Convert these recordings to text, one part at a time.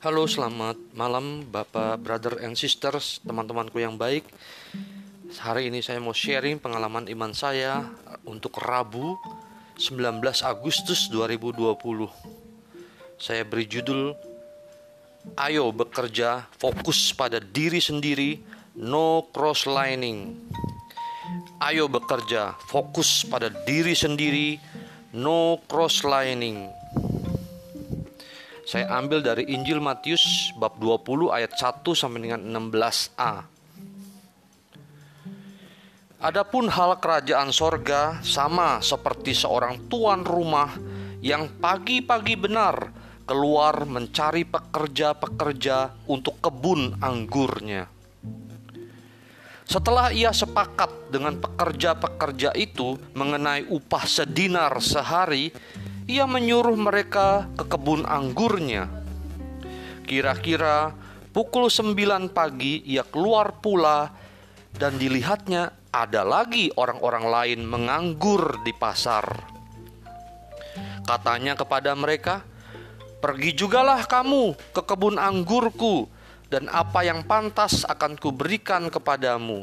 Halo, selamat malam Bapak, Brother and Sisters, teman-temanku yang baik. Hari ini saya mau sharing pengalaman iman saya untuk Rabu 19 Agustus 2020. Saya beri judul Ayo bekerja fokus pada diri sendiri, no cross lining. Ayo bekerja fokus pada diri sendiri, no cross lining. Saya ambil dari Injil Matius bab 20 ayat 1 sampai dengan 16a. Adapun hal kerajaan sorga sama seperti seorang tuan rumah yang pagi-pagi benar keluar mencari pekerja-pekerja untuk kebun anggurnya. Setelah ia sepakat dengan pekerja-pekerja itu mengenai upah sedinar sehari, ia menyuruh mereka ke kebun anggurnya. Kira-kira pukul sembilan pagi ia keluar pula dan dilihatnya ada lagi orang-orang lain menganggur di pasar. Katanya kepada mereka, "Pergi jugalah kamu ke kebun anggurku, dan apa yang pantas akan kuberikan kepadamu."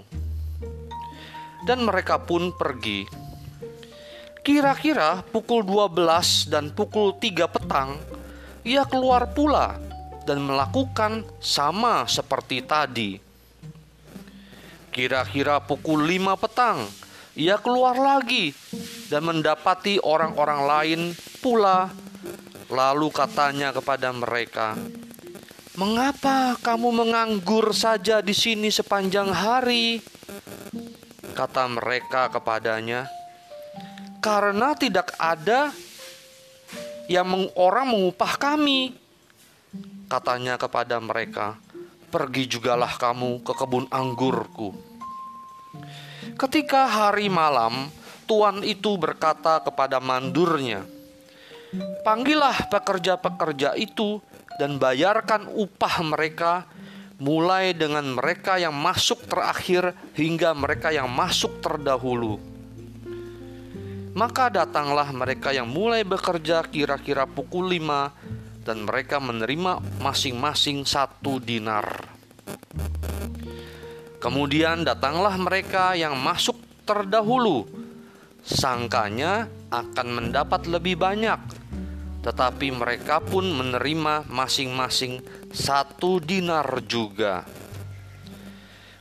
Dan mereka pun pergi. Kira-kira pukul 12 dan pukul 3 petang, ia keluar pula dan melakukan sama seperti tadi. Kira-kira pukul 5 petang, ia keluar lagi dan mendapati orang-orang lain pula. Lalu katanya kepada mereka, "Mengapa kamu menganggur saja di sini sepanjang hari?" Kata mereka kepadanya, karena tidak ada yang meng, orang mengupah kami. Katanya kepada mereka, "Pergi jugalah kamu ke kebun anggurku." Ketika hari malam, tuan itu berkata kepada mandurnya, "Panggillah pekerja-pekerja itu dan bayarkan upah mereka." mulai dengan mereka yang masuk terakhir hingga mereka yang masuk terdahulu. Maka datanglah mereka yang mulai bekerja kira-kira pukul lima dan mereka menerima masing-masing satu dinar. Kemudian datanglah mereka yang masuk terdahulu. Sangkanya akan mendapat lebih banyak, tetapi mereka pun menerima masing-masing satu dinar juga.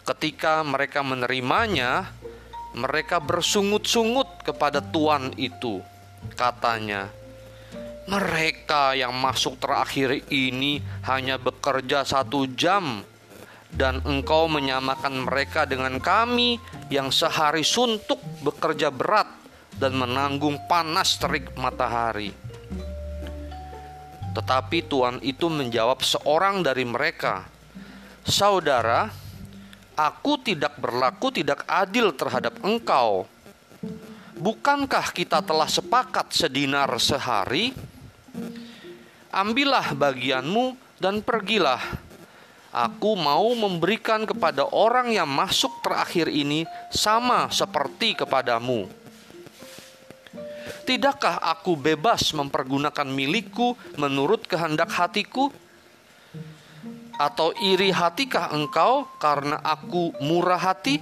Ketika mereka menerimanya, mereka bersungut-sungut kepada tuan itu. Katanya, mereka yang masuk terakhir ini hanya bekerja satu jam, dan engkau menyamakan mereka dengan kami yang sehari suntuk bekerja berat dan menanggung panas terik matahari. Tetapi tuan itu menjawab seorang dari mereka, "Saudara, Aku tidak berlaku tidak adil terhadap engkau. Bukankah kita telah sepakat sedinar sehari? Ambillah bagianmu dan pergilah. Aku mau memberikan kepada orang yang masuk terakhir ini sama seperti kepadamu. Tidakkah aku bebas mempergunakan milikku menurut kehendak hatiku? Atau iri hatikah engkau karena aku murah hati?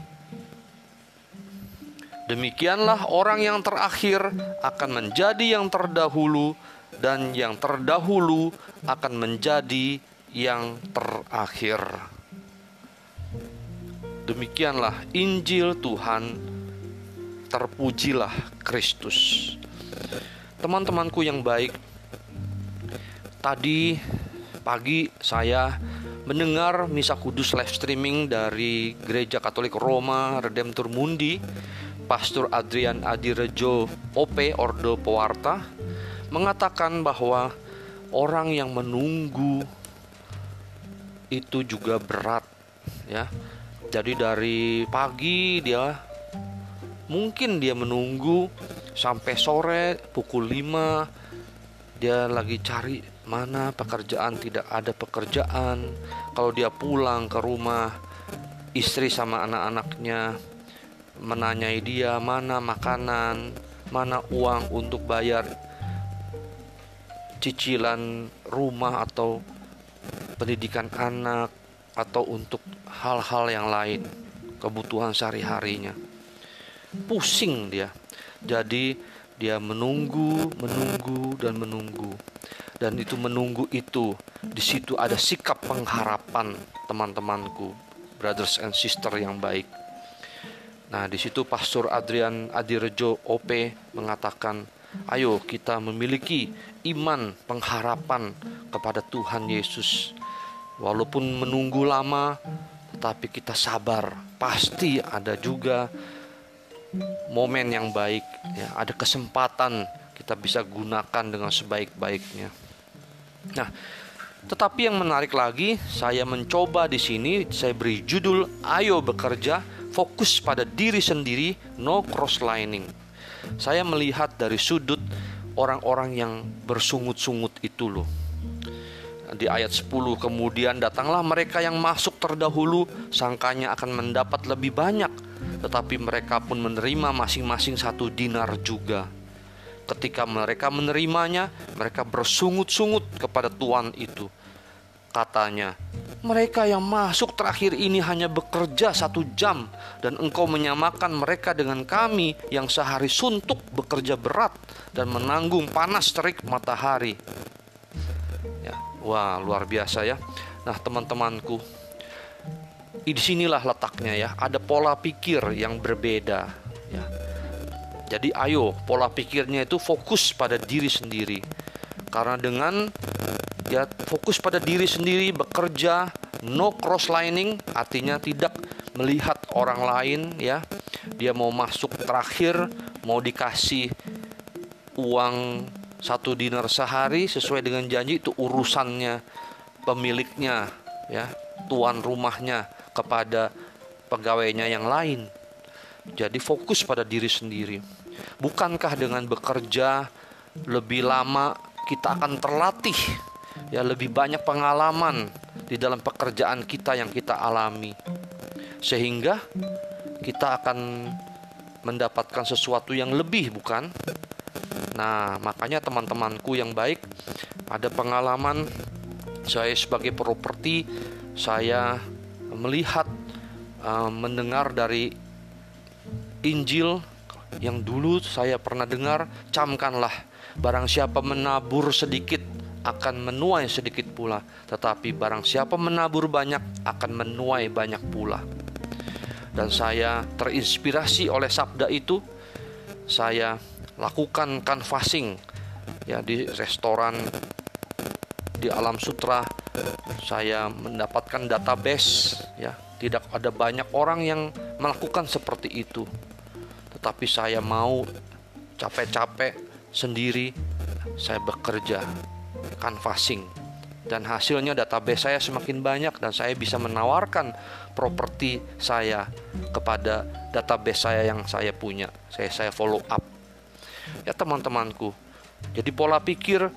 Demikianlah orang yang terakhir akan menjadi yang terdahulu, dan yang terdahulu akan menjadi yang terakhir. Demikianlah Injil Tuhan, terpujilah Kristus. Teman-temanku yang baik, tadi pagi saya mendengar misa kudus live streaming dari Gereja Katolik Roma Redemptor Mundi, Pastor Adrian Adirejo OP Ordo Pewarta mengatakan bahwa orang yang menunggu itu juga berat ya. Jadi dari pagi dia mungkin dia menunggu sampai sore pukul 5 dia lagi cari mana pekerjaan tidak ada pekerjaan kalau dia pulang ke rumah istri sama anak-anaknya menanyai dia mana makanan mana uang untuk bayar cicilan rumah atau pendidikan anak atau untuk hal-hal yang lain, kebutuhan sehari-harinya. Pusing dia. Jadi dia menunggu, menunggu dan menunggu. Dan itu menunggu itu di situ ada sikap pengharapan teman-temanku, brothers and sister yang baik. Nah, di situ Pastor Adrian Adirejo OP mengatakan, "Ayo kita memiliki iman pengharapan kepada Tuhan Yesus. Walaupun menunggu lama, tetapi kita sabar. Pasti ada juga momen yang baik, ya, ada kesempatan kita bisa gunakan dengan sebaik-baiknya." Nah, tetapi yang menarik lagi, saya mencoba di sini, saya beri judul "Ayo bekerja, fokus pada diri sendiri, no cross lining." Saya melihat dari sudut orang-orang yang bersungut-sungut itu loh. Di ayat 10 kemudian datanglah mereka yang masuk terdahulu, sangkanya akan mendapat lebih banyak, tetapi mereka pun menerima masing-masing satu dinar juga. Ketika mereka menerimanya, mereka bersungut-sungut kepada Tuhan itu. Katanya, mereka yang masuk terakhir ini hanya bekerja satu jam, dan engkau menyamakan mereka dengan kami yang sehari suntuk bekerja berat dan menanggung panas terik matahari. Ya, wah luar biasa ya. Nah teman-temanku, di sinilah letaknya ya. Ada pola pikir yang berbeda. Ya, jadi ayo pola pikirnya itu fokus pada diri sendiri. Karena dengan ya fokus pada diri sendiri bekerja no cross lining artinya tidak melihat orang lain ya. Dia mau masuk terakhir mau dikasih uang satu dinar sehari sesuai dengan janji itu urusannya pemiliknya ya tuan rumahnya kepada pegawainya yang lain. Jadi fokus pada diri sendiri. Bukankah dengan bekerja lebih lama kita akan terlatih ya lebih banyak pengalaman di dalam pekerjaan kita yang kita alami? Sehingga kita akan mendapatkan sesuatu yang lebih bukan? Nah makanya teman-temanku yang baik ada pengalaman saya sebagai properti saya melihat uh, mendengar dari Injil yang dulu saya pernah dengar, camkanlah. Barang siapa menabur sedikit akan menuai sedikit pula, tetapi barang siapa menabur banyak akan menuai banyak pula. Dan saya terinspirasi oleh sabda itu, saya lakukan canvassing ya di restoran di Alam Sutra. Saya mendapatkan database ya. Tidak ada banyak orang yang melakukan seperti itu tapi saya mau capek-capek sendiri. Saya bekerja canvassing dan hasilnya database saya semakin banyak dan saya bisa menawarkan properti saya kepada database saya yang saya punya. Saya saya follow up. Ya teman-temanku jadi pola pikir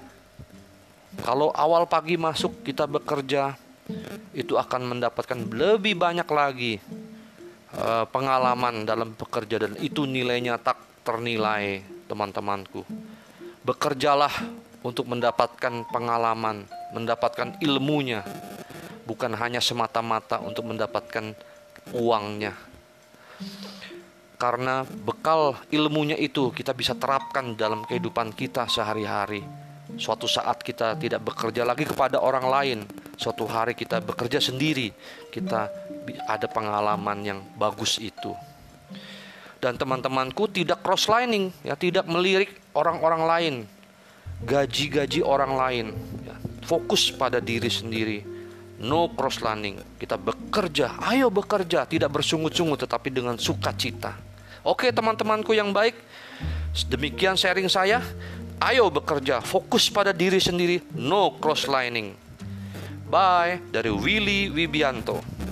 kalau awal pagi masuk kita bekerja itu akan mendapatkan lebih banyak lagi uh, pengalaman dalam bekerja dan itu nilainya tak ternilai teman-temanku. Bekerjalah untuk mendapatkan pengalaman, mendapatkan ilmunya, bukan hanya semata-mata untuk mendapatkan uangnya. Karena bekal ilmunya itu kita bisa terapkan dalam kehidupan kita sehari-hari. Suatu saat kita tidak bekerja lagi kepada orang lain, suatu hari kita bekerja sendiri, kita ada pengalaman yang bagus itu. Dan teman-temanku tidak cross lining, ya tidak melirik orang-orang lain, gaji-gaji orang lain, ya. fokus pada diri sendiri. No cross lining, kita bekerja, ayo bekerja, tidak bersungut-sungut tetapi dengan sukacita. Oke teman-temanku yang baik, demikian sharing saya. Ayo bekerja, fokus pada diri sendiri, no cross lining. Bye dari Willy Wibianto.